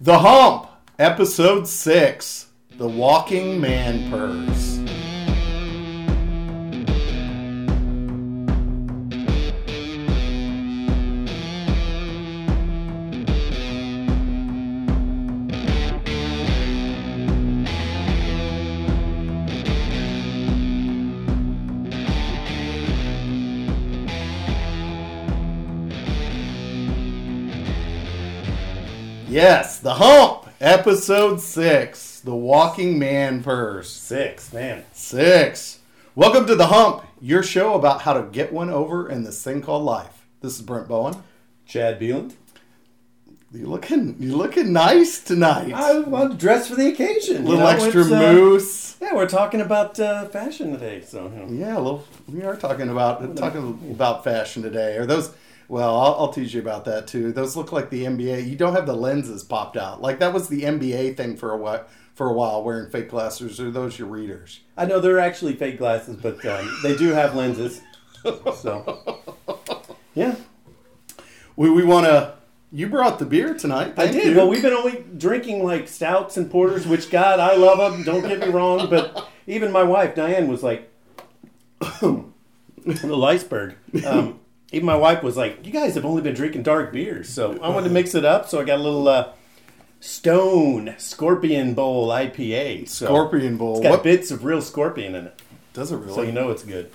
The Hump, Episode 6 The Walking Man Purse. Episode 6 The Walking Man Purse. Six, man. Six. Welcome to The Hump, your show about how to get one over in this thing called life. This is Brent Bowen. Chad Beland. You looking you looking nice tonight. I want to dress for the occasion. a you little know, extra uh, moose. yeah, we're talking about uh, fashion today, so you know. Yeah, a little. We are talking about talking about fashion today. Are those? Well, I'll, I'll tease you about that too. Those look like the NBA. You don't have the lenses popped out. Like that was the NBA thing for a while. For a while, wearing fake glasses. Are those your readers? I know they're actually fake glasses, but um, they do have lenses. So, yeah, We we want to. You brought the beer tonight. I did. you. Well, we've been only drinking like stouts and porters, which God, I love them. Don't get me wrong, but even my wife Diane was like, "The iceberg. Um, even my wife was like, "You guys have only been drinking dark beers," so I wanted to mix it up. So I got a little uh, Stone Scorpion Bowl IPA. So Scorpion Bowl. It's got What bits of real scorpion in it, does it really? so you know it's good.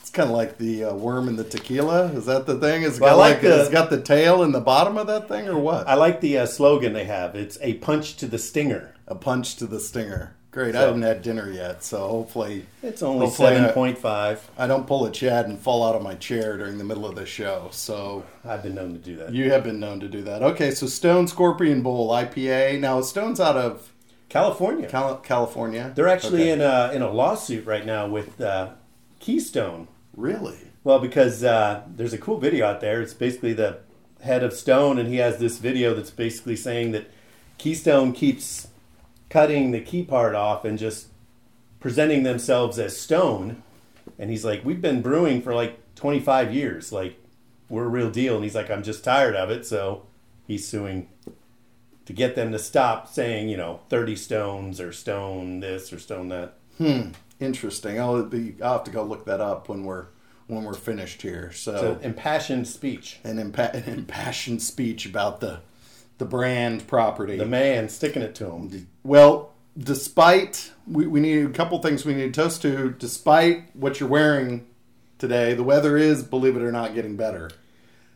It's kind of like the uh, worm in the tequila. Is that the thing? It's Well, got I like like, the- it's got the tail in the bottom of that thing, or what? I like the uh, slogan they have. It's a punch to the stinger. A punch to the stinger. Great. I haven't had dinner yet, so hopefully It's only seven point five. I don't pull a Chad and fall out of my chair during the middle of the show. So I've been known to do that. you have been known to do that. Okay, so Stone Scorpion Bowl IPA. Now Stone's out of California. Cal- California. They're actually Okay. in a in a lawsuit right now with uh, Keystone. really. Well, because uh, there's a cool video out there. It's basically the head of Stone, and he has this video that's basically saying that Keystone keeps cutting the key part off and just presenting themselves as Stone. And he's like, "We've been brewing for like 25 years. Like, we're a real deal." And he's like, "I'm just tired of it." So he's suing to get them to stop saying, you know, 30 stones or stone this or stone that. Hmm. Interesting. I'll be. I'll have to go look that up when we're when we're finished here. So, So impassioned speech. an, impa- an impassioned speech about the the brand property. The man sticking it to him. Well, despite we, we need a couple things we need to toast to. Despite what you're wearing today, the weather is, believe it or not, getting better.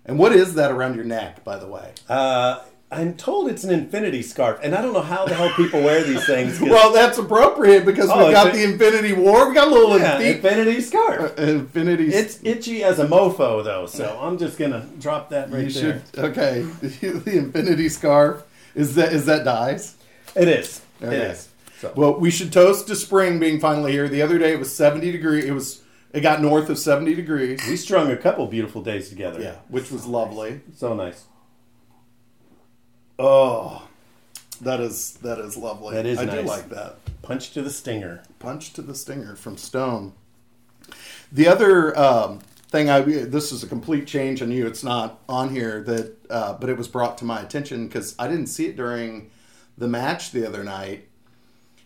And what is that around your neck, by the way? Uh, I'm told it's an infinity scarf, and I don't know how the hell people wear these things. Well, that's appropriate because Oh, we've got a- the Infinity War. We got a little yeah, infi- infinity scarf. Uh, infinity. It's itchy as a mofo, though, so I'm just gonna drop that right you there. should okay. the Infinity scarf is that is that Di's? It is. Okay. It is. So Well, we should toast to spring being finally here. The other day it was 70 degrees. It was it got north of 70 degrees. we strung a couple beautiful days together. Yeah, which was lovely. So nice. Oh, that is that is lovely. That is I do like that. Punch to the stinger. Punch to the stinger from Stone. The other um, thing I this is a complete change on you. It's not on here that, uh, but it was brought to my attention because I didn't see it during the match the other night.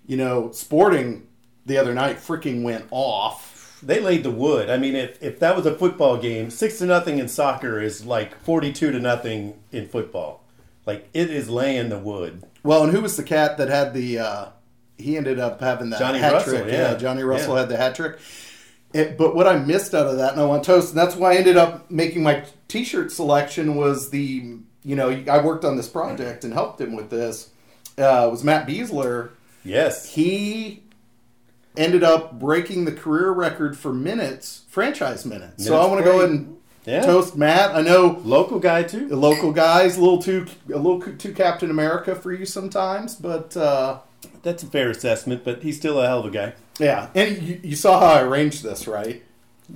You know, Sporting the other night freaking went off. They laid the wood. I mean, if, if that was a football game, six to nothing in soccer is like forty-two to nothing in football. Like it is laying the wood. Well, and who was the cat that had the? Uh, he ended up having that Johnny hat Russell, trick. yeah. Johnny Russell Yeah. had the hat trick. It, but what I missed out of that, and I want toast, and that's why I ended up making my T-shirt selection. Was the you know I worked on this project and helped him with this. Uh, was Matt Besler? Yes. He ended up breaking the career record for minutes, franchise minutes. so I want to go ahead and Yeah. toast Matt. I know Local guy the too. local guys, a little too a little too Captain America for you sometimes, but. Uh, That's a fair assessment, but he's still a hell of a guy. Yeah, and you, you saw how I arranged this, right?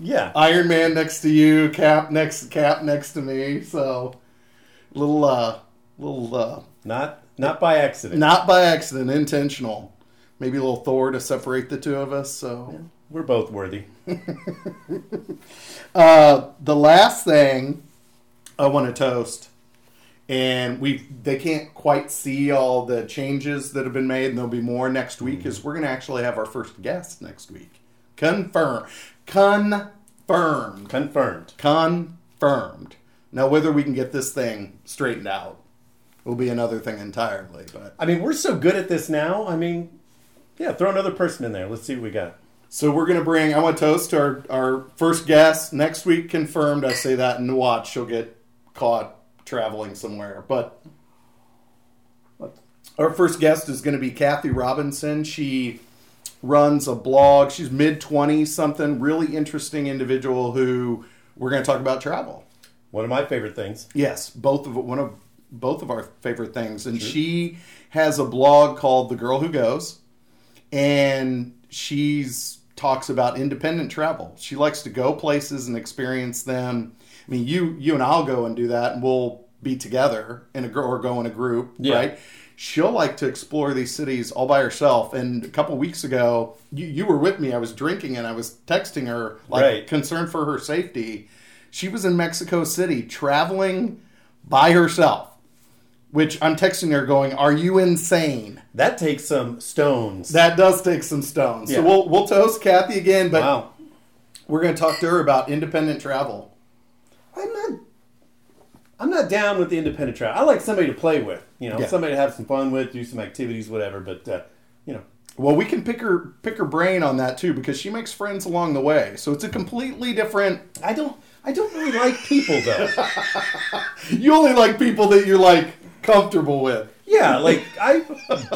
Yeah. Iron Man next to you, Cap next Cap next to me. So little uh little uh Not not by accident. not by accident, intentional. Maybe a little Thor to separate the two of us. So We're both worthy. uh the last thing I want to toast and we they can't quite see all the changes that have been made, and there'll be more next week. Mm-hmm. Is we're going to actually have our first guest next week. Confirm, confirmed, Confirmed. confirmed. Now, whether we can get this thing straightened out will be another thing entirely. But I mean, we're so good at this now. I mean, yeah, throw another person in there. Let's see what we got. So we're going to bring. I want to toast our our first guest next week. Confirmed. I say that in the watch. She'll get caught traveling somewhere, but. Our first guest is going to be Kathy Robinson. She runs a blog. She's mid 20s something, really interesting individual who we're going to talk about travel. One of my favorite things. Yes, both of one of both of our favorite things. And she has a blog called The Girl Who Goes and she's talks about independent travel. She likes to go places and experience them. I mean, you you and I'll go and do that and we'll be together in a or go in a group, Yeah. right? She'll like to explore these cities all by herself. And a couple weeks ago, you, you were with me. I was drinking and I was texting her, like Right. concerned for her safety. She was in Mexico City traveling by herself, which I'm texting her going, "Are you insane?" That takes some stones. That does take some stones. Yeah. So we'll we'll toast Kathy again, but wow. we're going to talk to her about independent travel. I'm not. I'm not down with the independent travel. I like somebody to play with. You know, Yeah. somebody to have some fun with, do some activities, whatever. But uh, you know, Well, we can pick her pick her brain on that too because she makes friends along the way. So it's a completely different. I don't. I don't really like people though. You only like people that you're like comfortable with. yeah, like I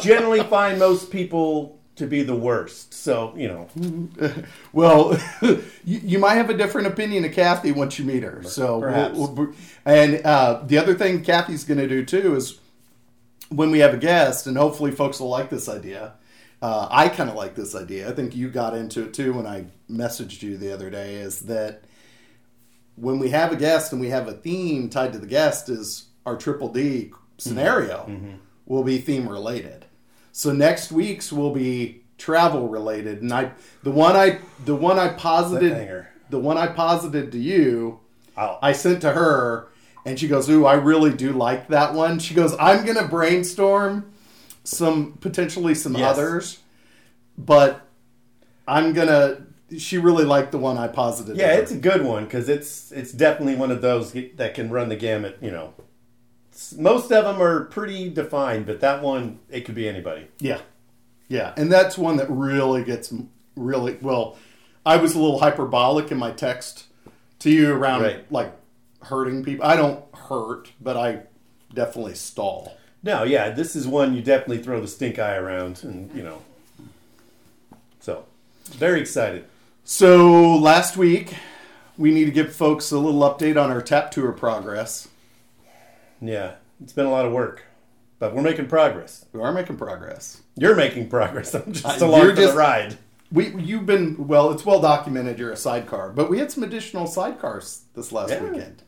generally find most people to be the worst. So you know, Well, you, you might have a different opinion of Kathy once you meet her. So, we'll- we'll- and uh, the other thing Kathy's going to do too is when we have a guest, and hopefully folks will like this idea. Uh, I kind of like this idea. I think you got into it too when I messaged you the other day. Is that when we have a guest and we have a theme tied to the guest, is our triple D scenario mm-hmm. Mm-hmm. will be theme related. So next week's will be travel related, and I the one I the one I posited the one I posited to you, I'll, I sent to her, and she goes, "Ooh, I really do like that one." She goes, "I'm gonna brainstorm some potentially some Yes. others, but I'm gonna." She really liked the one I posited. yeah, it's a good one because it's it's definitely one of those that can run the gamut. You know, most of them are pretty defined, but that one it could be anybody. Yeah, yeah, and that's one that really gets really well. I was a little hyperbolic in my text to you around Right. like hurting people. I don't hurt, but I definitely stall. No, yeah, this is one you definitely throw the stink eye around, and you know. So, very excited. So last week, we need to give folks a little update on our tap tour progress. Yeah, it's been a lot of work, but we're making progress. We are making progress. You're making progress. I'm just Uh, along you're for just- the ride. We you've been well. It's well documented. You're a sidecar, but we had some additional sidecars this last Yeah. weekend.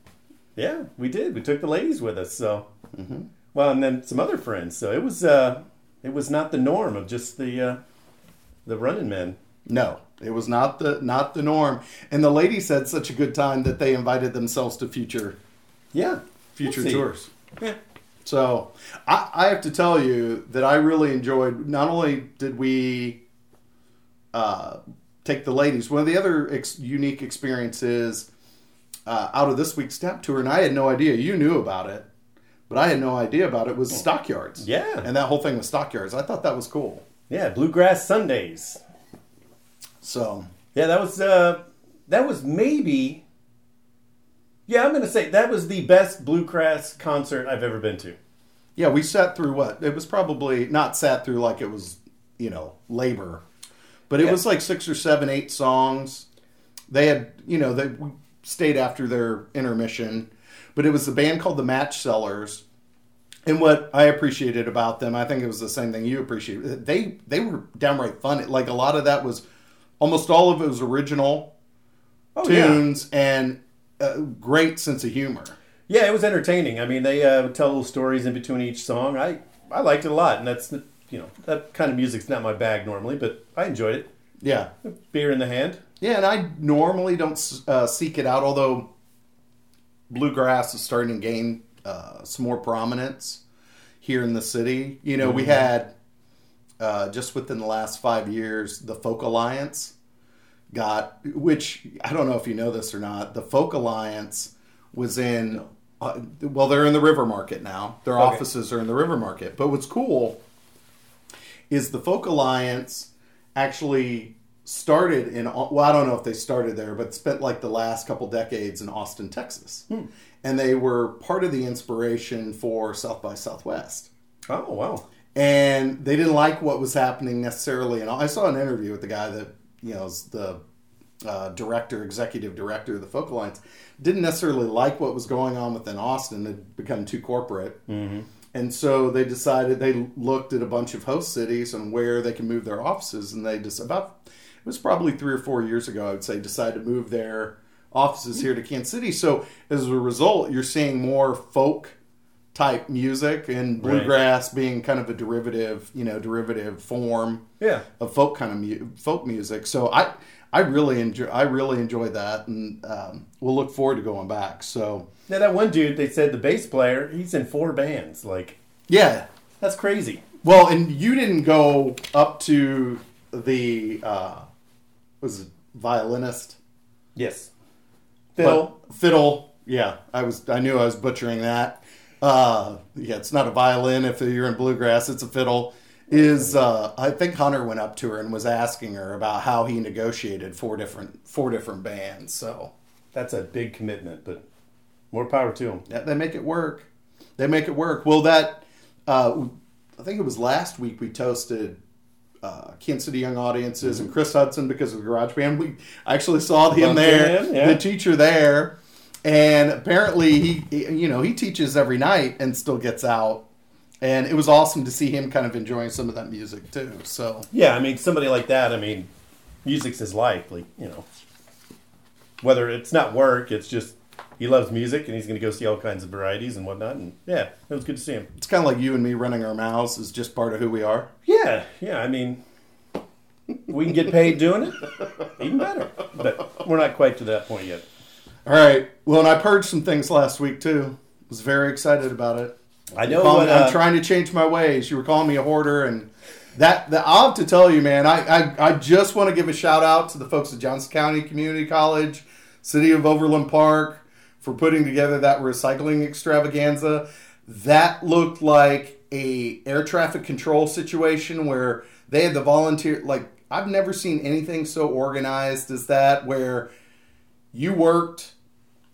Yeah, we did. We took the ladies with us. So, well, and then some other friends. So it was uh, it was not the norm of just the uh, the running men. No, it was not the not the norm. And the ladies had such a good time that they invited themselves to future Yeah, future We'll tours. yeah. So I, I have to tell you that I really enjoyed. Not only did we uh, take the ladies, one of the other ex- unique experiences uh, out of this week's tap tour, and I had no idea. You knew about it, but I had no idea about it. Was stockyards? Yeah. and that whole thing with stockyards. I thought that was cool. Yeah, bluegrass Sundays. So Yeah, that was uh, that was maybe. Yeah, I'm gonna say that was the best bluegrass concert I've ever been to. yeah, we sat through what it was probably not sat through like it was you know labor, but it Yeah. was like six or seven, eight songs. They had you know they stayed after their intermission, but it was a band called the Match Sellers. And what I appreciated about them, I think it was the same thing you appreciated. They they were downright fun. Like a lot of that was, almost all of it was original Oh yeah, tunes and a great sense of humor. yeah, it was entertaining. I mean, they uh, would tell little stories in between each song. I I liked it a lot, and that's you know that kind of music's not my bag normally, but I enjoyed it. Yeah, Beer in the hand. Yeah, and I normally don't uh, seek it out, although bluegrass is starting to gain uh, some more prominence here in the city. You know, we had uh, just within the last five years the Folk Alliance got, which I don't know if you know this or not. The Folk Alliance was in. Uh, well, they're in the River Market now. Their Okay. offices are in the River Market. But what's cool is the Folk Alliance actually started in well i don't know if they started there but spent like the last couple decades in austin texas and they were part of the inspiration for south by southwest Oh wow. and they didn't like what was happening necessarily and i saw an interview with the guy that you know is the uh, director executive director of the folk alliance didn't necessarily like what was going on within austin. It had become too corporate. And so they decided they looked at a bunch of host cities and where they can move their offices, and they just about it was probably three or four years ago, I would say, decided to move their offices here to Kansas City. So as a result, you're seeing more folk type music and Right. bluegrass being kind of a derivative, you know, derivative form Yeah. of folk kind of mu- folk music. So I I really enjoy I really enjoy that, and um, we'll look forward to going back. So Now that one dude, they said the bass player, he's in four bands. Like yeah, that's crazy. Well, and you didn't go up to the uh, was it violinist Yes. Phil. But- fiddle. Yeah, I was. I knew I was butchering that. Uh, yeah, it's not a violin. If you're in bluegrass, it's a fiddle. Is uh, I think Hunter went up to her and was asking her about how he negotiated four different four different bands. So That's a big commitment, but more power to him. Yeah, they make it work. They make it work. Well, that uh, I think it was last week we toasted uh, Kansas City Young Audiences and Chris Hudson because of the Garage Band. We actually saw him Bumped there, yeah. the teacher there, and apparently he, he- you know, he teaches every night and still gets out. And it was awesome to see him kind of enjoying some of that music too. So Yeah, I mean somebody like that. I mean, music's his life. Like you know, whether it's not work, it's just he loves music and he's going to go see all kinds of varieties and whatnot. And yeah, it was good to see him. it's kind of like you and me running our mouths is just part of who we are. Yeah, yeah. I mean, we can get paid doing it, even better. But we're not quite to that point yet. All right. Well, and I purged some things last week too. Was very excited about it. I know what me- I'm uh, trying to change my ways. You were calling me a hoarder, and that, that I'll have to tell you, man. I, I I just want to give a shout out to the folks at Johnson County Community College, City of Overland Park, for putting together that recycling extravaganza. That looked like a air traffic control situation where they had the volunteer. Like I've never seen anything so organized as that, where you worked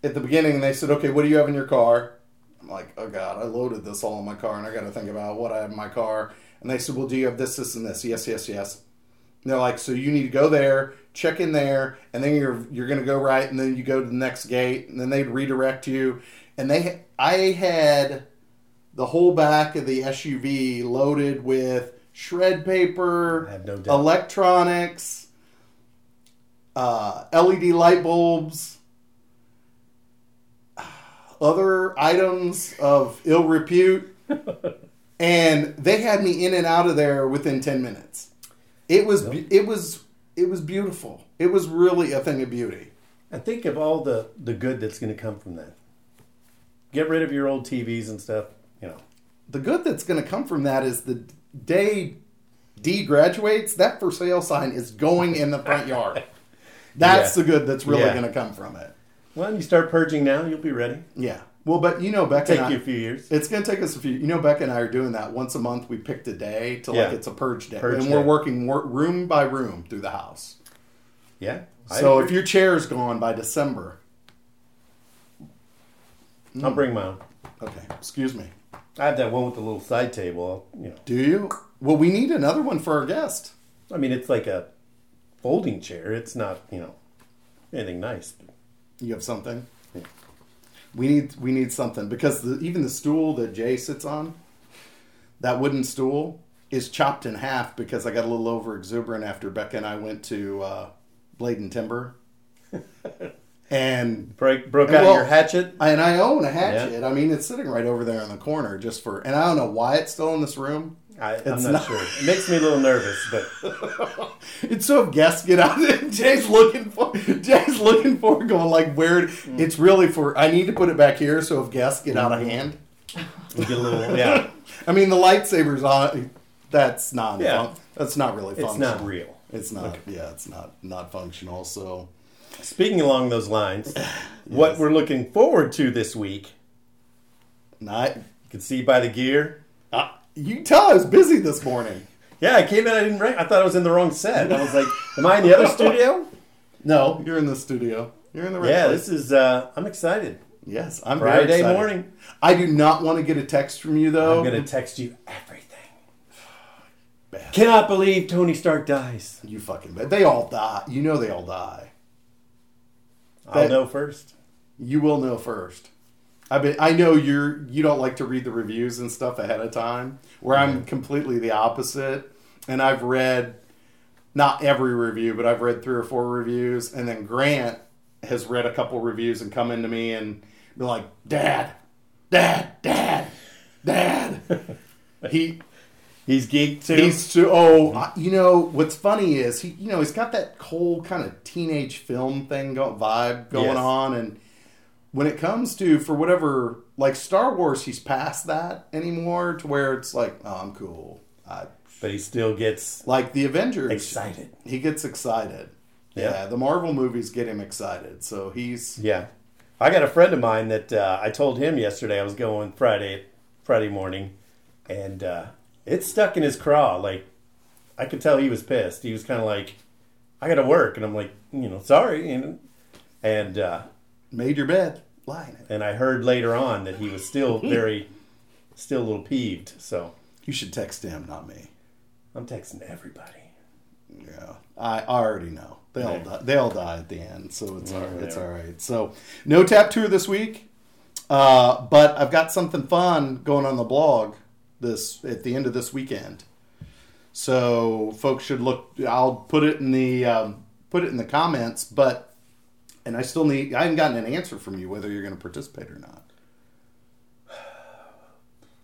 at the beginning and they said, okay, what do you have in your car? I'm like, oh God, I loaded this all in my car and I got to think about what I have in my car. And they said, well, do you have this, this, and this? Yes, yes, yes. And they're like, so you need to go there, check in there, and then you're you're gonna go right, and then you go to the next gate, and then they'd redirect you. And they, I had the whole back of the SUV loaded with shred paper, no electronics, uh, LED light bulbs, other items of ill repute, and they had me in and out of there within ten minutes. It was Yep. it was it was beautiful. It was really a thing of beauty. and think of all the the good that's going to come from that. Get rid of your old TVs and stuff. You know, The good that's going to come from that is the day D graduates, that for sale sign is going in the front yard. That's Yeah. the good that's really Yeah. going to come from it. well, you start purging now, you'll be ready. Yeah. Well, but you know, Becca Take and I, you a few years. It's going to take us a few. You know, Becca and I are doing that once a month. We picked a day to like it's a purge day, Purge and we're day. working wor- room by room through the house. Yeah. I So agree. if your chair's gone by December, hmm. I'll bring my own. okay, excuse me. I have that one with the little side table. I'll, you know, Do you? Well, we need another one for our guest. I mean, it's like a folding chair. It's not, you know, anything nice. You have something. Yeah. We need we need something because the, even the stool that Jay sits on, that wooden stool, is chopped in half because I got a little over exuberant after Becca and I went to uh, Blade and Timber, and Break, broke And out well- your hatchet. I, and I own a hatchet. I mean, it's sitting right over there in the corner just for, and I don't know why it's still in this room. I, I'm not, not- sure. It makes me a little nervous, but It's so if guests get out. Jay's looking for. Jay's looking for going like where. Mm. It's really for. I need to put it back here so if guests get out of Mm-hmm. hand. we get a little yeah. I mean the lightsabers on. That's not. Yeah. That's not really. It's not real. It's not. Yeah, it's not not functional. So Speaking along those lines, what we're looking forward to this week, not. you can see by the gear. Uh, you tell I was busy this morning. Yeah, I came in. I didn't. Rec- I thought I was in the wrong set. I was like, "Am I in the other studio?" No, you're in the studio. You're in the right Yeah, place. this is. uh I'm excited. yes, I'm very Friday morning. I do not want to get a text from you though. I'm gonna text you everything. Bad. Cannot believe Tony Stark dies. You fucking bet. They all die. You know they all die. I'll That- know first. You will know first. I bet I know you're you don't like to read the reviews and stuff ahead of time. Where I'm completely the opposite. And I've read not every review, but I've read three or four reviews, and then Grant has read a couple reviews and come into me and be like, Dad, Dad, Dad, Dad. he He's geeked too. He's so oh, I- you know what's funny is he, you know, he's got that whole kind of teenage film thing go, vibe going Yes. on, and when it comes to for whatever like Star Wars, he's past that anymore to where it's like, oh, I'm cool. I, but he still gets like the Avengers, excited. he gets excited. Yeah. Yeah. the Marvel movies get him excited, so he's Yeah, I got a friend of mine that uh, I told him yesterday I was going Friday Friday morning, and uh, it stuck in his craw. Like I could tell he was pissed. He was kind of like, "I got to work," and I'm like, "You know, sorry." And and uh, made your bed, lie in it. and I heard later on that he was still very, still a little peeved. So You should text him, not me. I'm texting everybody. Yeah, I already know. They all die. They all die at the end, so it's all Yeah, it's all right. So no tap tour this week, uh, but I've got something fun going on the blog this at the end of this weekend. So folks should look. I'll put it in the um, put it in the comments, but and I still need. I haven't gotten an answer from you whether you're going to participate or not.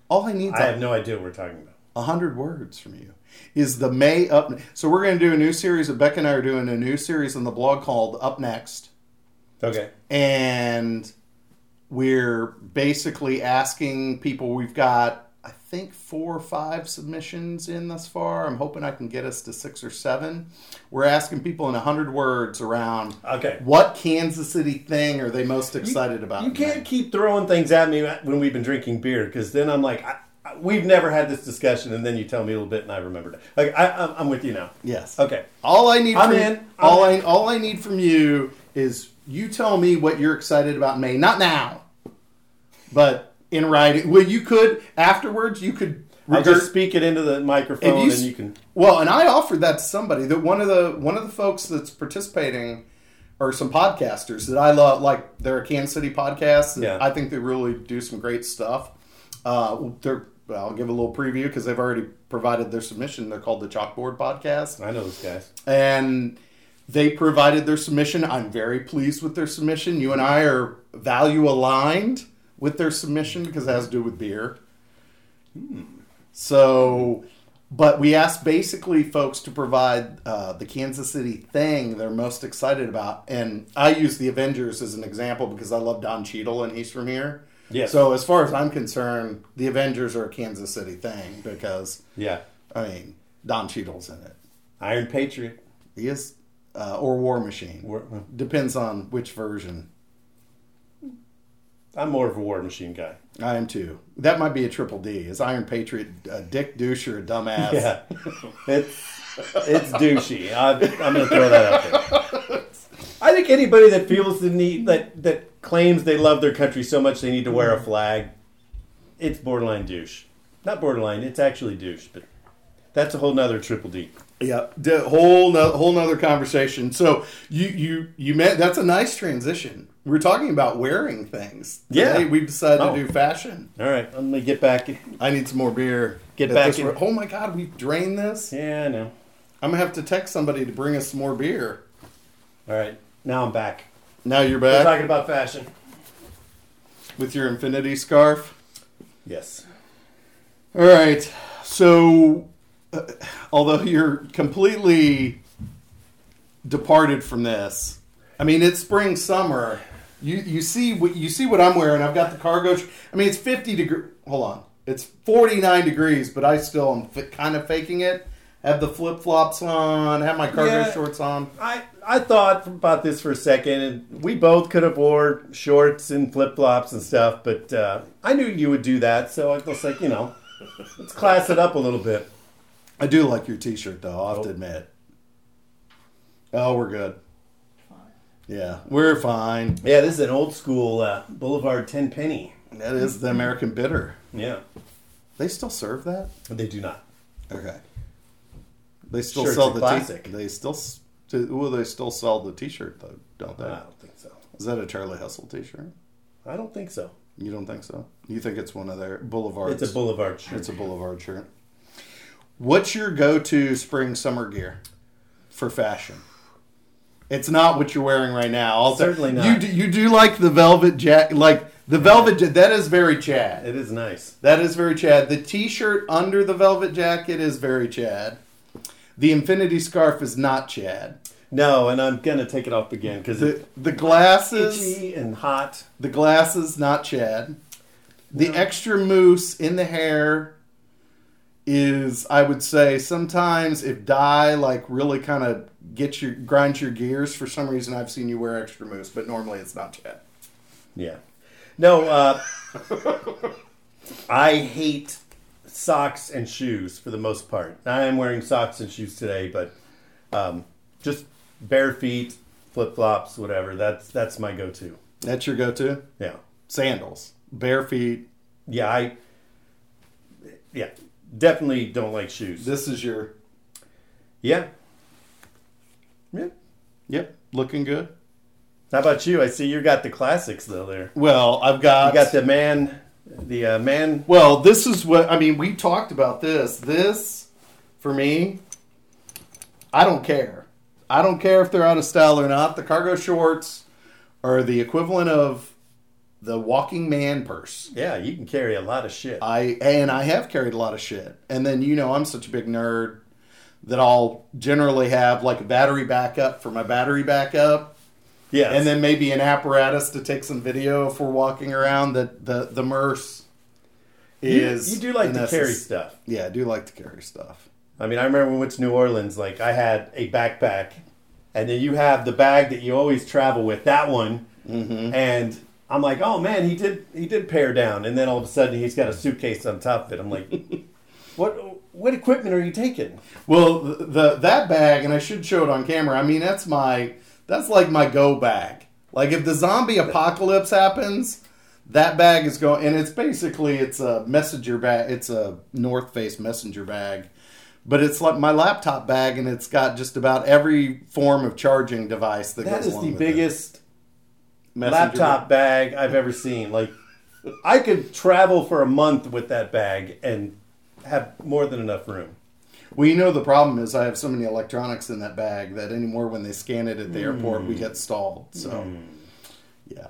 All I need is I have no idea what we're talking about. a hundred words from you is the May up. So we're going to do a new series. Becca and I are doing a new series on the blog called Up Next, Okay. and we're basically asking people. We've got I think four or five submissions in thus far. I'm hoping I can get us to six or seven. We're asking people in a hundred words around Okay. what Kansas City thing are they most excited about. You can't keep throwing things at me when we've been drinking beer because then I'm like, I, I, we've never had this discussion, and then you tell me a little bit, and I remembered it. Like, I, I'm, I'm with you now. Yes. Okay. All I need I'm from, in. I'm all in. I all I need from you is you tell me what you're excited about in May. Not now, but in writing. Well, you could afterwards. You could. I'll just speak it into the microphone, you and you can. Well, and I offered that to somebody that one of the one of the folks that's participating are some podcasters that I love. Like they're a Kansas City podcast. Yeah. I think they really do some great stuff. Uh, they're. well, I'll give a little preview because they've already provided their submission. They're called the Chalkboard Podcast I know those guys. and they provided their submission. I'm very pleased with their submission. You and I are value aligned with their submission because it has to do with beer. So, but we asked basically folks to provide uh, the Kansas City thing they're most excited about, and I use the Avengers as an example because I love Don Cheadle and he's from here. Yes. So as far as I'm concerned, the Avengers are a Kansas City thing because Yeah. I mean Don Cheadle's in it. Iron Patriot. He is, uh, or War Machine. War- Depends on which version. I'm more of a War Machine guy. I am too. That might be a triple D. Is Iron Patriot a dick douche or a dumbass? Yeah. it's it's douchey. I, I'm going to throw that out there. I think anybody that feels the need that that claims they love their country so much they need to wear a flag, it's borderline douche. Not borderline. It's actually douche, but that's a whole nother triple D. Yeah. D- whole no, whole nother conversation. So you you you met. That's a nice transition. We're talking about wearing things. Yeah. Today we've decided Oh. to do fashion. All right, let me get back. I need some more beer. Get At back in- re- Oh my god, we've drained this. Yeah, I know. I'm gonna have to text somebody to bring us some more beer. All right, now I'm back. Now you're back. We're talking about fashion. with your infinity scarf. Yes. All right. So, uh, although you're completely departed from this, I mean it's spring summer. You you see what you see what I'm wearing. I've got the cargo. Sh- I mean it's 50 degree. Hold on, it's 49 degrees, but I still am f- kind of faking it. Have the flip flops on. Have my cargo Yeah. shorts on. I I thought about this for a second, and we both could have wore shorts and flip flops and stuff, but uh, I knew you would do that, so I was like, you know, let's class it up a little bit. I do like your T-shirt though. I'll have to admit. Oh, we're good. Yeah, we're fine. Yeah, this is an old school uh, Boulevard Tenpenny. That is the American Bitter. Yeah, They still serve that? they do not. Okay. They still Sure, sell the classic. T- they still well, they still sell the T-shirt though, don't they? I don't think so. Is that a Charlie Hustle T-shirt? I don't think so. You don't think so? You think it's one of their boulevards? It's a Boulevard shirt. It's a boulevard shirt. What's your go-to spring summer gear for fashion? It's not what you're wearing right now. I'll Certainly not. You do, you do like the velvet jacket, like the velvet. ja- That is very Chad. It is nice. That is very Chad. The T-shirt under the velvet jacket is very Chad. The infinity scarf is not Chad. No, and I'm gonna take it off again because The the glasses, itchy and hot. the glasses, not Chad. The No. extra mousse in the hair is, I would say, sometimes if dye like really kind of get your grind your gears for some reason, I've seen you wear extra mousse, but normally it's not Chad. Yeah. No, uh, I hate socks and shoes for the most part. I am wearing socks and shoes today, but um, just bare feet, flip flops, whatever. That's that's my go-to. That's your go-to. Yeah, Sandals, bare feet. yeah. I yeah definitely don't like shoes. This is your Yeah. Yeah. yep, looking good. How about you? I see you got the classics though. There, Well, I've got you got the man, the uh, man. Well, this is what I mean. We talked about this. This, for me, I don't care. I don't care if they're out of style or not. The cargo shorts are the equivalent of the walking man purse. Yeah, you can carry a lot of shit. I and I have carried a lot of shit. And then you know I'm such a big nerd that I'll generally have like a battery backup for my battery backup, Yeah, and then maybe an apparatus to take some video if we're walking around. That the the Merce you, is you do like to essence- carry stuff. Yeah, I do like to carry stuff. I mean, I remember when we went to New Orleans, like I had a backpack, and then you have the bag that you always travel with, that one, Mm-hmm. and I'm like, oh man, he did he did pare down, and then all of a sudden he's got a suitcase on top of it. I'm like, what what equipment are you taking? Well, the, the that bag, and I should show it on camera. I mean, that's my that's like my go bag. Like if the zombie apocalypse happens, that bag is going, and it's basically it's a messenger bag. It's a North Face messenger bag, but it's like my laptop bag, and it's got just about every form of charging device that, That goes is along the biggest. it. Laptop bag I've ever seen. Like, I could travel for a month with that bag and have more than enough room. Well, you know the problem is I have so many electronics in that bag that anymore when they scan it at the airport, Hmm. we get stalled. So, yeah,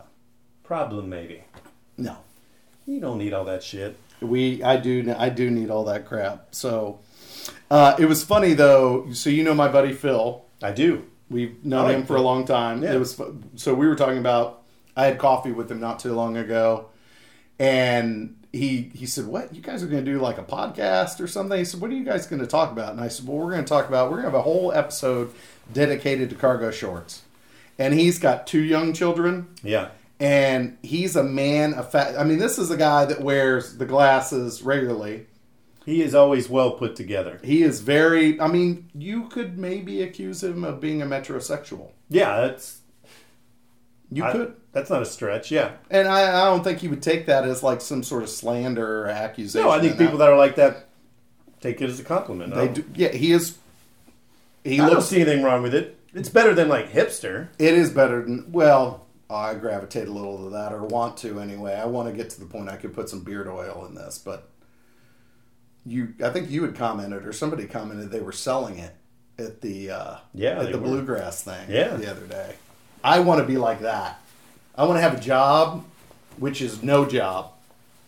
Problem maybe. no. You don't need all that shit. We, I do, I do need all that crap. So, uh, it was funny though. So you know my buddy Phil. I do. We've known like him for a long time. Yeah. It was so we were talking about. I had coffee with him not too long ago, and he he said, "What you guys are going to do like a podcast or something?" He said, "What are you guys going to talk about?" And I said, "Well, we're going to talk about we're going to have a whole episode dedicated to cargo shorts." And he's got two young children, Yeah. and he's a man of fat. I mean, this is a guy that wears the glasses regularly. He is always well put together. He is very. I mean, you could maybe accuse him of being a metrosexual. Yeah, that's You I- could. That's not a stretch. Yeah. And I, I don't think he would take that as like some sort of slander or accusation. No, I think people that are like that take it as a compliment. they do. Yeah, he is. He I don't looks. see anything wrong with it. It's better than like hipster. It is better than. Well, I gravitate a little to that, or want to anyway. I want to get to the point I could put some beard oil in this, but you. I think you had commented, or somebody commented they were selling it at the uh, Yeah, at the were. bluegrass thing. Yeah. the other day. I want to be like that. I want to have a job, which is no job,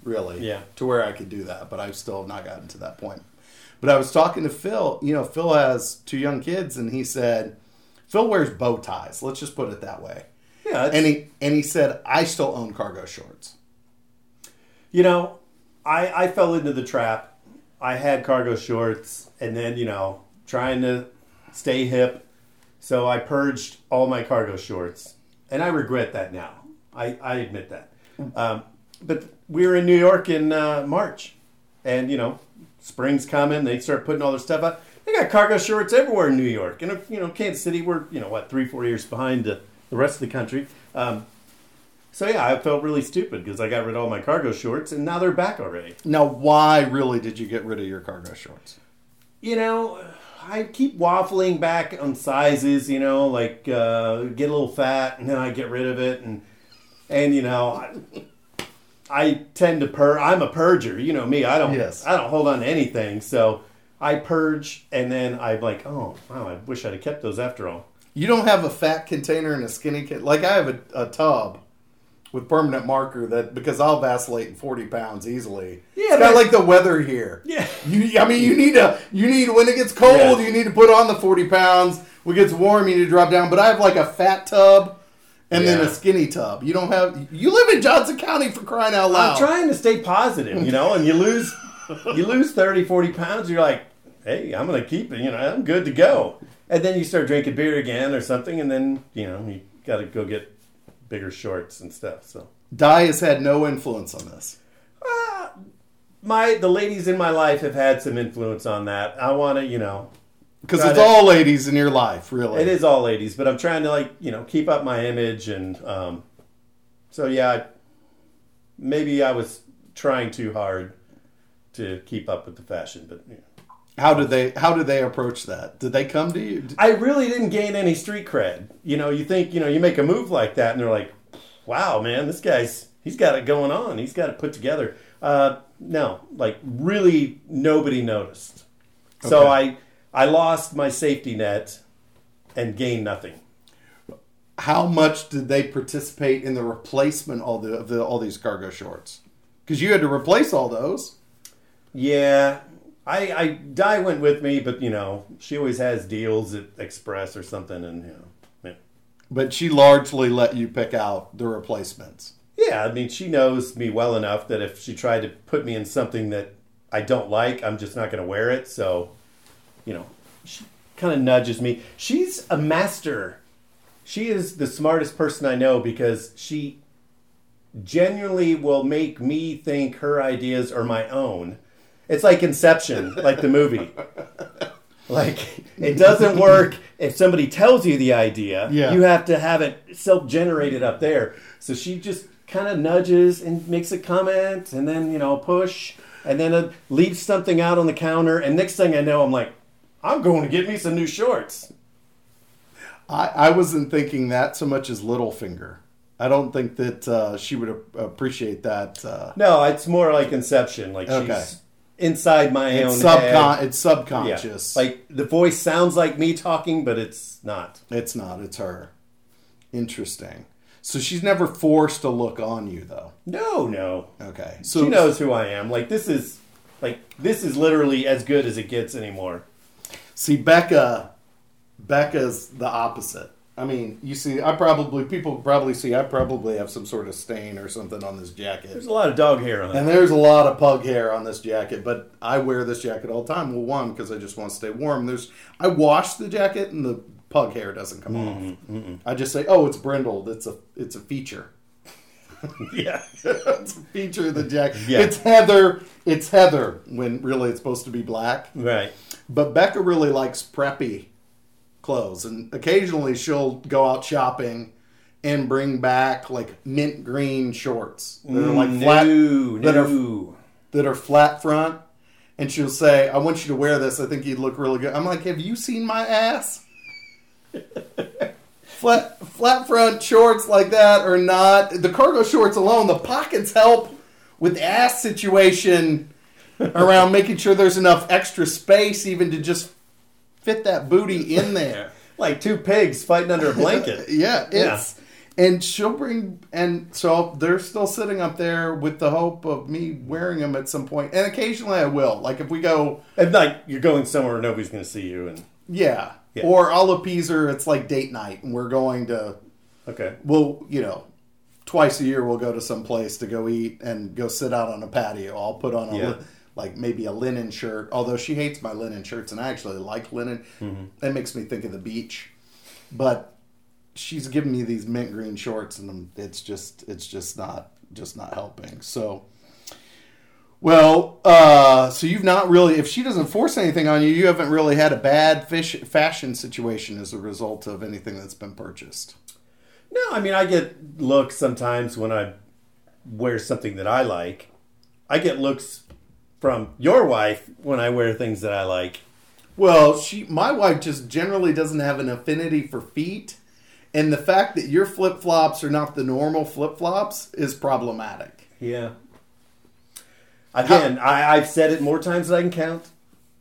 really. Yeah. To where I could do that, but I've still have not gotten to that point. But I was talking to Phil. You know, Phil has two young kids, and he said Phil wears bow ties. Let's just put it that way. Yeah, And he and he said I still own cargo shorts. You know, I I fell into the trap. I had cargo shorts, and then you know, trying to stay hip, so I purged all my cargo shorts, and I regret that now. I I admit that. Um, but we were in New York in uh, March, and you know, spring's coming. They start putting all their stuff out. They got cargo shorts everywhere in New York, and you know, Kansas City. We're you know what three four years behind the, the rest of the country. Um, so yeah, I felt really stupid because I got rid of all my cargo shorts, and now they're back already. Now, why really did you get rid of your cargo shorts? You know, I keep waffling back on sizes. You know, like uh, get a little fat, and then I get rid of it, and and you know, I, I tend to purge. I'm a purger. You know me. I don't. Yes. I don't hold on to anything. So I purge, and then I'm like, oh wow, I wish I'd have kept those after all. You don't have a fat container and a skinny kit. Like I have a, a tub with permanent marker that because I'll vacillate in forty pounds easily. Yeah, it's kind of like the weather here. Yeah. You, I mean, you need to, you need when it gets cold, Yeah. you need to put on the forty pounds. When it gets warm, you need to drop down. But I have like a fat tub and then a skinny tub. You don't have. You live in Johnson County for crying out loud. I'm trying to stay positive, you know, and you lose you lose 30, 40 pounds, you're like, hey, I'm to keep it, you know, I'm good to go. And then you start drinking beer again or something, and then, you know, you got to go get bigger shorts and stuff. So, Di has had no influence on this. uh, my the ladies in my life have had some influence on that. I want to, you know, Because it's it. all ladies in your life, really. it is all ladies, but I'm trying to, like, you know, keep up my image. And um, so, yeah, maybe I was trying too hard to keep up with the fashion, but, you know. How did they? How did they approach that? Did they come to you? I really didn't gain any street cred. You know, you think, you know, you make a move like that and they're like, wow, man, this guy's, he's got it going on. He's got it put together. Uh, no, like really nobody noticed. So I, I lost my safety net and gained nothing. How much did they participate in the replacement all the, of the all these cargo shorts? Because you had to replace all those. Yeah. I, I, Di went with me, but you know, she always has deals at Express or something and, you know, yeah. But she largely let you pick out the replacements. Yeah, I mean, she knows me well enough that if she tried to put me in something that I don't like, I'm just not going to wear it. So, you know, she kind of nudges me. She's a master. She is the smartest person I know because she genuinely will make me think her ideas are my own. It's like Inception, like the movie. Like it doesn't work if somebody tells you the idea. Yeah. You have to have it self-generated up there. So she just kind of nudges and makes a comment, and then you know push, and then uh, leaves something out on the counter. And next thing I know, I'm like, I'm going to get me some new shorts. I, I wasn't thinking that so much as Littlefinger. I don't think that uh, she would appreciate that. Uh, No, it's more like Inception. Like Okay. she's inside my it's, own subcon- head. it's Yeah. subconscious. Like the voice sounds like me talking, but it's not. it's not. It's her. Interesting. So she's never forced to look on you, though. No, no. Okay. So she knows who I am. Like this is like this is literally as good as it gets anymore. See, Becca, Becca's the opposite. I mean, you see, I probably people probably see I probably have some sort of stain or something on this jacket, There's a lot of dog hair on it. and there's a lot of pug hair on this jacket. But I wear this jacket all the time. Well, one because I just want to stay warm. There's I wash the jacket and the pug hair doesn't come mm-hmm, off. Mm-hmm. I just say, oh, it's brindled. It's a it's a feature. yeah. it's a feature of the jacket. Yeah. It's heather. It's heather when really it's supposed to be black. Right. But Becca really likes preppy clothes, and occasionally she'll go out shopping and bring back like mint green shorts that are like mm, flat no, that are that are flat front. And she'll say, "I want you to wear this. I think you'd look really good." I'm like, "Have you seen my ass?" flat flat front shorts like that are not the cargo shorts alone. The pockets help with the ass situation around making sure there's enough extra space even to just fit that booty in there. Like two pigs fighting under a blanket. Yeah, it's and she'll bring and so they're still sitting up there with the hope of me wearing them at some point. point and occasionally i will like if we go And like you're going somewhere nobody's going to see you, and yeah, Yeah. or i'll appease her it's like date night and we're going to okay, we'll you know twice a year we'll go to some place to go eat and go sit out on a patio i'll put on a Yeah. Li- like maybe a linen shirt although she hates my linen shirts and i actually like linen. That makes me think of the beach. But she's giving me these mint green shorts and it's just it's just not just not helping. So well uh so you've not really if she doesn't force anything on you you haven't really had a bad fish fashion situation as a result of anything that's been purchased. No, I mean I get looks sometimes when I wear something that I like. I get looks from your wife when I wear things that I like. Well, she, my wife, just generally doesn't have an affinity for feet, and the fact that your flip flops are not the normal flip flops is problematic. Yeah. Again, I, I've said it more times than I can count.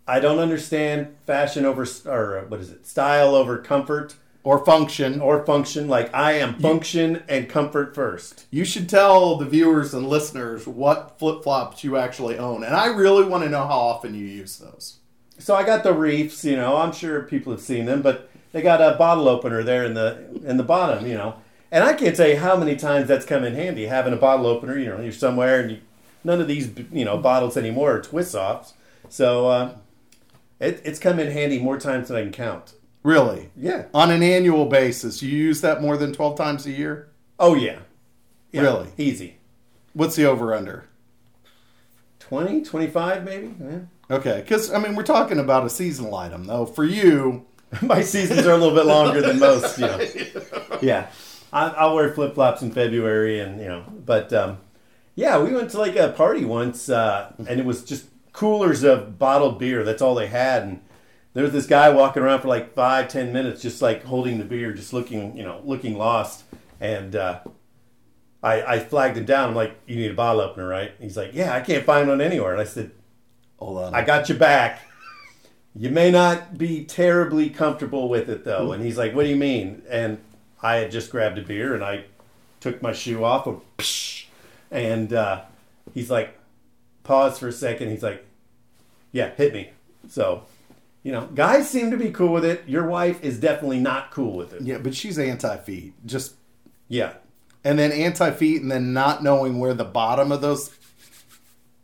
I don't understand fashion over or uh, what is it? Style over comfort Or function. or function. Like I am function and comfort first. You should tell the viewers and listeners what flip flops you actually own, and I really want to know how often you use those. So I got the reefs. You know, I'm sure people have seen them, but they got a bottle opener there in the in the bottom. You know, and I can't tell you how many times that's come in handy having a bottle opener. You know, you're somewhere and you, none of these you know bottles anymore are twist offs. So uh, it, it's come in handy more times than I can count. Really, Yeah. on an annual basis, you use that more than twelve times a year. Oh yeah. Yeah, Really? Easy. What's the over under? 20, 25 maybe? Yeah. Okay, because I mean we're talking about a seasonal item, though. For you, My seasons are a little bit longer than most, you know. Yeah. I, I'll wear flip flops in February and, you know, but um, yeah, we went to like a party once uh, and it was just coolers of bottled beer. That's all they had. And there was this guy walking around for like five, ten minutes, just like holding the beer, just looking, you know, looking lost. And uh, I, I flagged him down. I'm like, you need a bottle opener, right? He's like, yeah, I can't find one anywhere. And I said, hold on. I got your back. You may not be terribly comfortable with it though. And he's like, What do you mean? And I had just grabbed a beer and I took my shoe off and, and uh, he's like, pause for a second. He's like, Yeah, hit me. So, you know, guys seem to be cool with it. Your wife is definitely not cool with it. yeah, but she's anti feet. Just Yeah. and then anti feet, and then not knowing where the bottom of those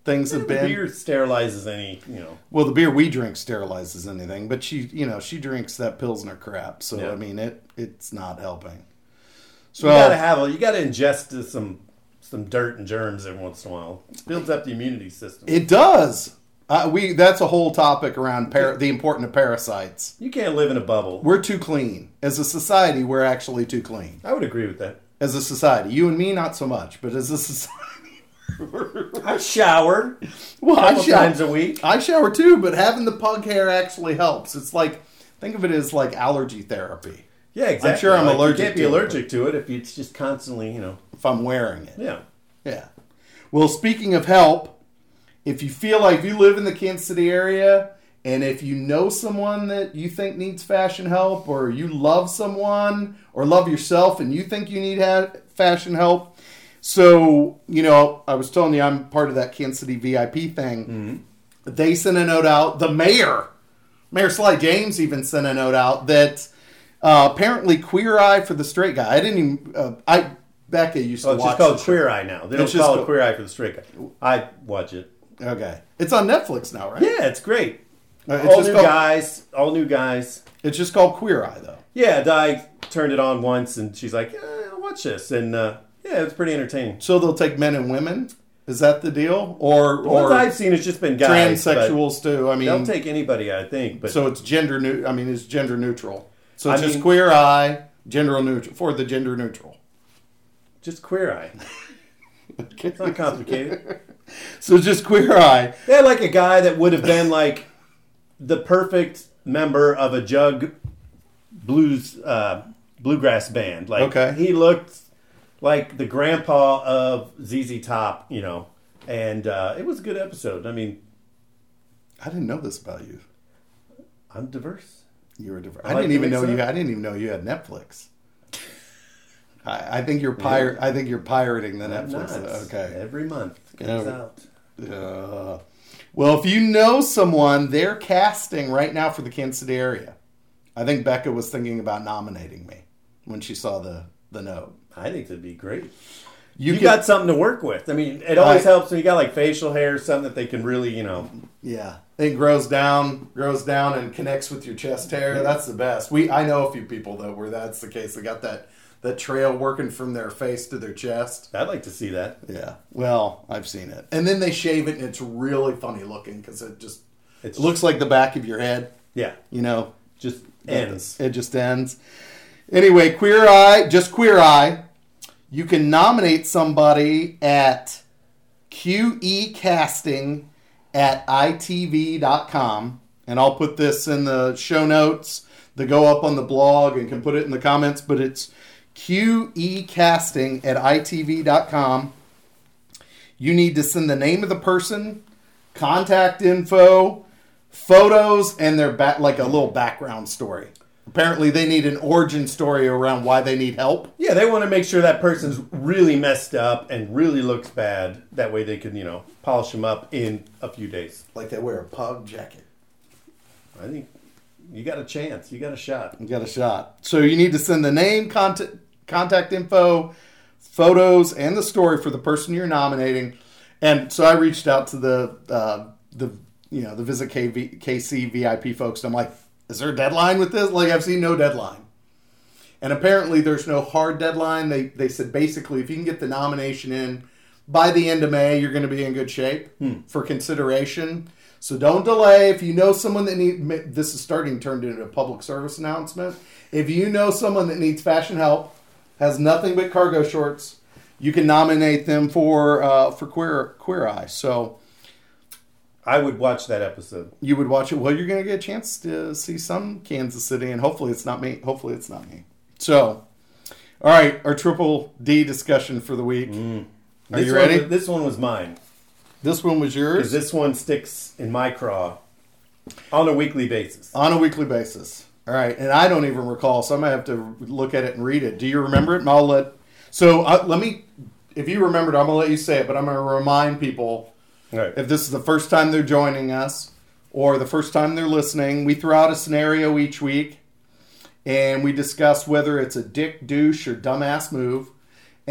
things have eh, been. Beer sterilizes any, you know. Well, the beer we drink sterilizes anything, but she, you know, she drinks that pilsner crap. So Yeah. I mean, it it's not helping. So You gotta have a, you gotta ingest some some dirt and germs every once in a while. It builds up the immunity system. it does. Uh, we that's a whole topic around par- the importance of parasites. You can't live in a bubble. We're too clean as a society. We're actually too clean I would agree with that. as a society. You and me, not so much, but as a society. I shower well, a I couple times a week. I shower too, but having the pug hair actually helps. It's like think of it as like allergy therapy. Yeah, exactly. I'm sure I'm allergic You can't be to it, allergic to it if it's just constantly, you know. If I'm wearing it. Yeah. Yeah. Well, speaking of help, if you feel like you live in the Kansas City area and if you know someone that you think needs fashion help or you love someone or love yourself and you think you need ha- fashion help, so, you know, I was telling you I'm part of that Kansas City VIP thing. They sent a note out. The mayor, Mayor Sly James, even sent a note out that uh, apparently Queer Eye for the Straight Guy. I didn't even. Uh, I Becca used to Oh, it's watch just called. Queer Eye now. They don't call it Queer Eye for the straight guy. I watch it. Okay, it's on Netflix now, right? Yeah, it's great. Uh, it's all just new called, guys. All new guys. It's just called Queer Eye, though. Yeah, Di turned it on once and she's like, eh, watch this. And uh, yeah, it's pretty entertaining. So they'll take men and women. Is that the deal, or The or I've seen has just been guys. transsexuals too? I mean, They'll take anybody, I think. But so it's gender new. I mean, it's gender neutral. So it's I just mean- Queer Eye, gender neutral for the gender neutral. just Queer Eye. It's not complicated. So just Queer Eye. They had like a guy that would have been like the perfect member of a jug blues uh, bluegrass band. Like Okay. he looked like the grandpa of ZZ Top, you know. And uh, it was a good episode. I mean, I didn't know this about you. I'm diverse. You were diverse. I I, like didn't even know it you. I didn't even know you had Netflix. I, I think you're pir- I think you're pirating the I'm Netflix. not. Okay. Every month Yeah. out. Uh, well, if you know someone, they're casting right now for the Kansas City area. I think Becca was thinking about nominating me when she saw the the note. I think that'd be great. You, You, could- got something to work with. I mean, it always I- helps when you got like facial hair, something that they can really, you know. yeah. It grows down, grows down, and connects with your chest hair. That's the best. We I know a few people though where that's the case. They got that that trail working from their face to their chest. I'd like to see that. Yeah. Well, I've seen it, and then they shave it, and it's really funny looking because it just It's it looks like the back of your head. yeah, You know, just ends. It just ends. Anyway, Queer Eye, just Queer Eye. You can nominate somebody at QEcasting at itv.com. And I'll put this in the show notes that go up on the blog and can put it in the comments. But it's QEcasting at itv.com. You need to send the name of the person, contact info, photos, and their back like a little background story. Apparently, they need an origin story around why they need help. Yeah, they want to make sure that person's really messed up and really looks bad. That way they can, you know, polish them up in a few days. Like they wear a pug jacket. I think you got a chance. You got a shot. You got a shot. So you need to send the name, contact, contact info, photos, and the story for the person you're nominating. And so I reached out to the uh, the you know the Visit KV, KC VIP folks. And I'm like, is there a deadline with this? Like I've seen no deadline. And apparently there's no hard deadline. They they said basically if you can get the nomination in by the end of May, you're going to be in good shape for consideration. So don't delay. If you know someone that need this is starting turned into a public service announcement. If you know someone that needs fashion help, has nothing but cargo shorts, you can nominate them for uh, for Queer Queer Eye. So I would watch that episode. you would watch it. Well, you're going to get a chance to see some Kansas City, and hopefully it's not me. Hopefully it's not me. So, all right, our triple D discussion for the week. Are Mm. This you ready? was- this one was mine. This one was yours this one sticks in my craw on a weekly basis. on a weekly basis. All right, and I don't even recall, so I might have to look at it and read it. Do you remember it? And I'll let. So uh, let me. If you remembered, I'm gonna let you say it, but I'm gonna remind people right. if this is the first time they're joining us or the first time they're listening, we throw out a scenario each week and we discuss whether it's a dick, douche, or dumbass move.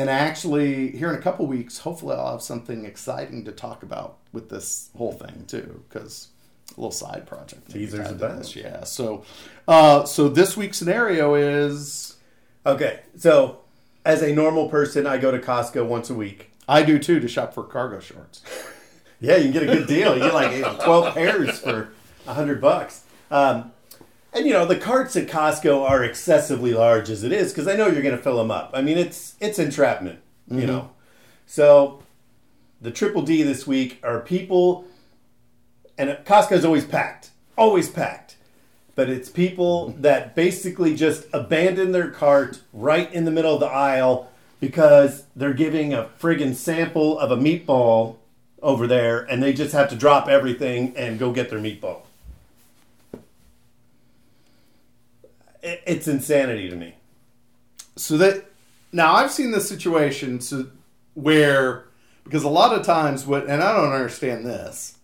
And actually, here in a couple weeks, hopefully, I'll have something exciting to talk about with this whole thing too, because a little side project. Teasers about to this, it. Yeah. So, uh, so this week's scenario is Okay. So, as a normal person, I go to Costco once a week. I do too to shop for cargo shorts. Yeah, you can get a good deal. You get like you know, 12 pairs for 100 bucks. Um, and you know, the carts at Costco are excessively large as it is because I know you're going to fill them up. I mean, it's it's entrapment, you mm-hmm. know. So, the triple D this week are people and Costco's always packed. Always packed. But it's people that basically just abandon their cart right in the middle of the aisle because they're giving a friggin' sample of a meatball over there and they just have to drop everything and go get their meatball. It's insanity to me. so that now I've seen this situation so where because a lot of times what and I don't understand this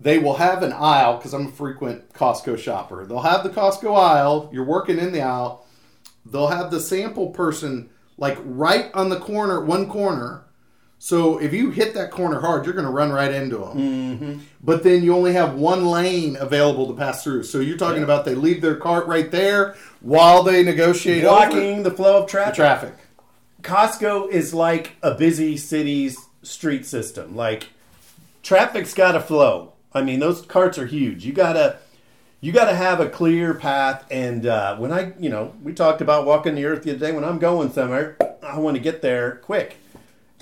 they will have an aisle because I'm a frequent Costco shopper they'll have the Costco aisle you're working in the aisle they'll have the sample person like right on the corner one corner so if you hit that corner hard you're going to run right into them but then you only have one lane available to pass through so you're talking Yeah. about they leave their cart right there while they negotiate Blocking the flow of traffic. traffic Costco is like a busy city's street system. Like traffic's got to flow. I mean, those carts are huge. You gotta you gotta have a clear path. And uh, when I, you know, we talked about walking the earth the other day. When I'm going somewhere, I want to get there quick.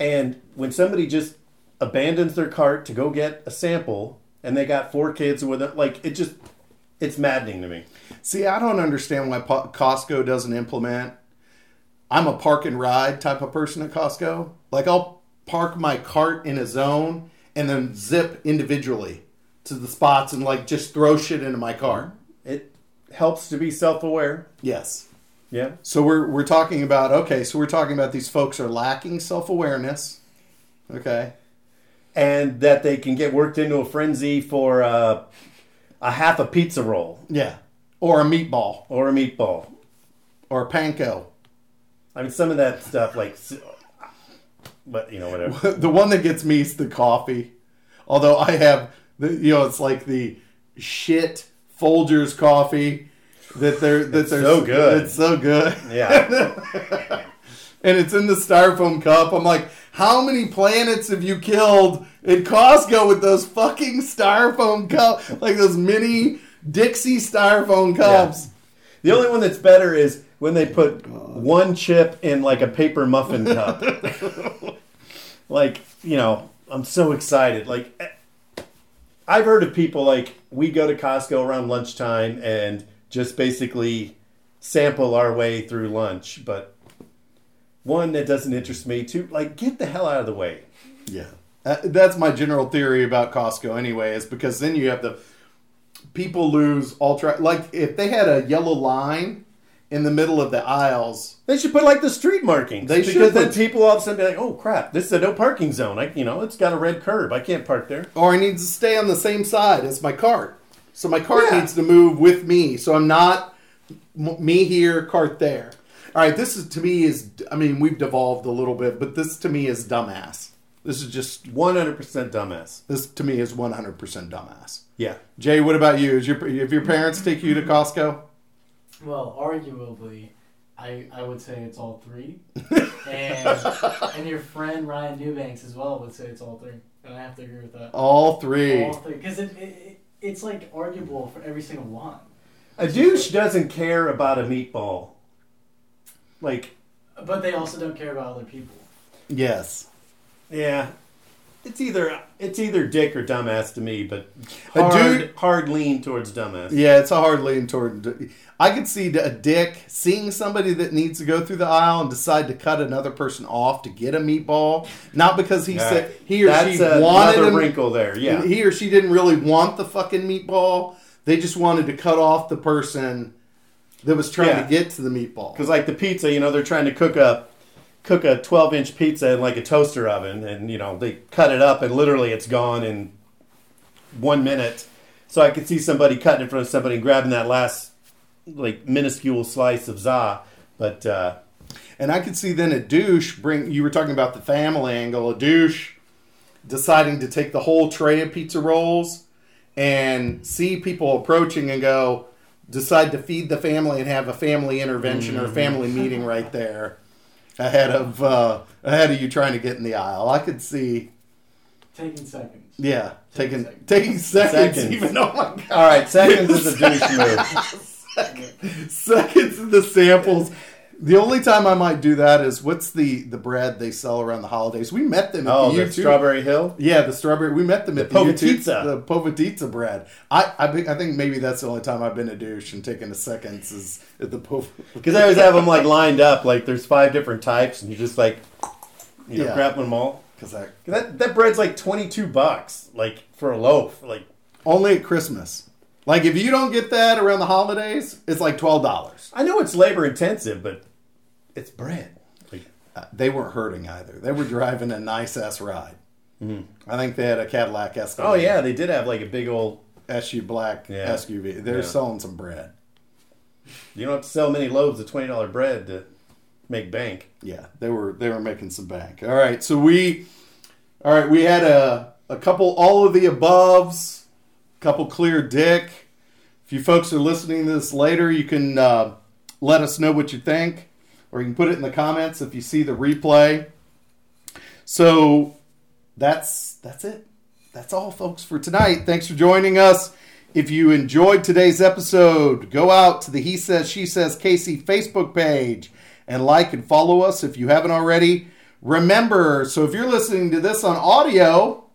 And when somebody just abandons their cart to go get a sample, and they got four kids with it, like it just it's maddening to me. See, I don't understand why Po- Costco doesn't implement. I'm a park and ride type of person at Costco. Like I'll park my cart in a zone and then zip individually to the spots and like just throw shit into my car. It helps to be self aware. Yes. Yeah. So we're we're talking about okay. So we're talking about these folks are lacking self awareness. Okay. And that they can get worked into a frenzy for uh, a half a pizza roll Yeah. Or a meatball or a meatball. or a panko. I mean, some of that stuff, like, but you know, whatever. the one that gets me is the coffee. Although I have the you know it's like the shit Folgers coffee that they're that they're so good. It's so good. Yeah. and it's in the styrofoam cup. I'm like, how many planets have you killed in Costco with those fucking styrofoam cups? Like those mini Dixie styrofoam cups. The only one that's better is when they put one chip in like a paper muffin cup. like, you know, I'm so excited. Like, eh, I've heard of people like we go to Costco around lunchtime and just basically sample our way through lunch. But one, that doesn't interest me. Two, like, get the hell out of the way. Yeah. Uh, that's my general theory about Costco anyway, is because then you have the people lose ultra. Like if they had a yellow line in the middle of the aisles, They should put like the street markings. They because should then people all of a sudden be like, "Oh crap, this is a no parking zone." I, you know, it's got a red curb. I can't park there. or I need to stay on the same side as my cart. So my cart Yeah. needs to move with me. So I'm not m- me here, cart there. All right, this is to me is I mean we've devolved a little bit, but this to me is dumbass. This is just One hundred percent dumbass. this to me is 100% dumbass. Yeah. Jay, what about you? Is your if your parents take you to Costco? Well, arguably, I, I would say it's all three. and and your friend Ryan Newbanks as well would say it's all three. And I have to agree with that. All three. All three. Because it, it, it, it's like arguable for every single one. A douche doesn't care about a meatball. Like, But they also don't care about other people. Yes. yeah, it's either it's either dick or dumbass to me, but A hard, dude- hard lean towards dumbass. Yeah, it's a hard lean toward. I could see a dick seeing somebody that needs to go through the aisle and decide to cut another person off to get a meatball, not because he Yeah. said he or That's she another wanted him. wrinkle there. Yeah, He or she didn't really want the fucking meatball. They just wanted to cut off the person that was trying Yeah. to get to the meatball. because like the pizza, you know, they're trying to cook a cook a twelve inch pizza in like a toaster oven, and you know they cut it up, and literally it's gone in one minute. So I could see somebody cutting in front of somebody and grabbing that last like minuscule slice of za, but. uh And I could see then a douche bring. You were talking about the family angle. A douche deciding to take the whole tray of pizza rolls and see people approaching and go decide to feed the family and have a family intervention or a family meeting right there ahead of uh, ahead of you trying to get in the aisle. I could see. Taking seconds. Yeah, taking Taking taking seconds, Seconds. even oh my god, All right, seconds is a douche move. seconds in the samples. The only time I might do that is what's the the bread they sell around the holidays? We met them at Oh, the the strawberry hill. Yeah, the strawberry. We met them at The the, YouTube, the Povitica bread. I I, think- I think maybe that's the only time I've been a douche and taken a seconds is at the Pov. Because I always have them like lined up, like there's five different types, and you're just like, you know, Yeah. grabbing them all. Because 'Cause That that bread's like twenty two bucks, like for a loaf. Like only at Christmas. Like if you don't get that around the holidays, it's like twelve dollars. I know it's labor intensive, but it's bread. Like, Uh, they weren't hurting either. They were driving a nice ass ride. I think they had a Cadillac Escalade. oh yeah, they did have like a big old. SU black Yeah. SUV. They're Yeah. selling some bread. You don't have to sell many loaves of twenty dollar bread to make bank. Yeah, they were they were making some bank. All right, so we, all right, we had a a couple all of the aboves, couple clear dick. If you folks are listening to this later, you can uh, let us know what you think, or you can put it in the comments if you see the replay. So that's that's it. That's all, folks, for tonight. Thanks for joining us. If you enjoyed today's episode, go out to the He Says, She Says KC Facebook page and like and follow us if you haven't already. Remember, so if you're listening to this on audio,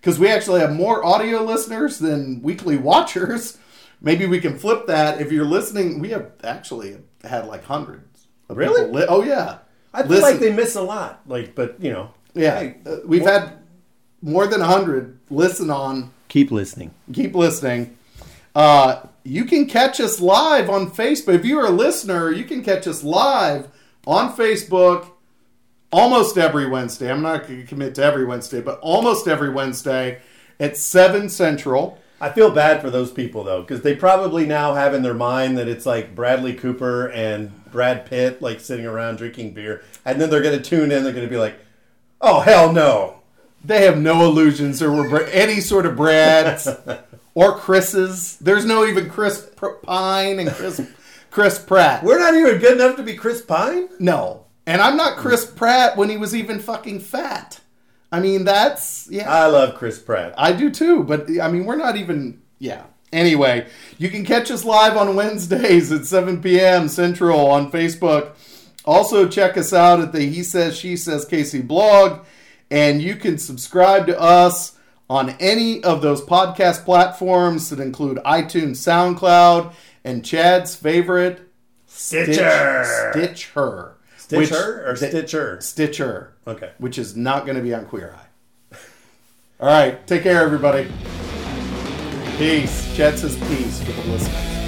because we actually have more audio listeners than weekly watchers, maybe we can flip that. If you're listening, we have actually had like 100 Really? people li- oh, yeah. I feel Listen- like they miss a lot. Like, but you know, Yeah. hey, Uh, we've had more than 100 listen on keep listening. keep listening. Uh, you can catch us live on Facebook. If you're a listener, you can catch us live on Facebook almost every Wednesday. I'm not going to commit to every Wednesday, but almost every Wednesday at 7 Central. I feel bad for those people though, because they probably now have in their mind that it's like Bradley Cooper and Brad Pitt like sitting around drinking beer, and then they're going to tune in. They're going to be like, "Oh hell no!" They have no illusions there were any sort of Brads or Chris's. There's no even Chris Pine and Chris Chris Pratt. We're not even good enough to be Chris Pine. No. And I'm not hmm. Chris Pratt when he was even fucking fat. I mean, that's yeah. I love Chris Pratt. I do too, but I mean, we're not even. Yeah. Anyway, you can catch us live on Wednesdays at 7 p.m. Central on Facebook. Also, check us out at the He Says, She Says KC blog, and you can subscribe to us on any of those podcast platforms that include iTunes, SoundCloud, and Chad's favorite Stitcher. Stitch Her. Stitcher or Which- Stitcher? Stitcher Okay. which is not going to be on Queer Eye. All right, take care, everybody. Peace. Chad says peace for the listeners.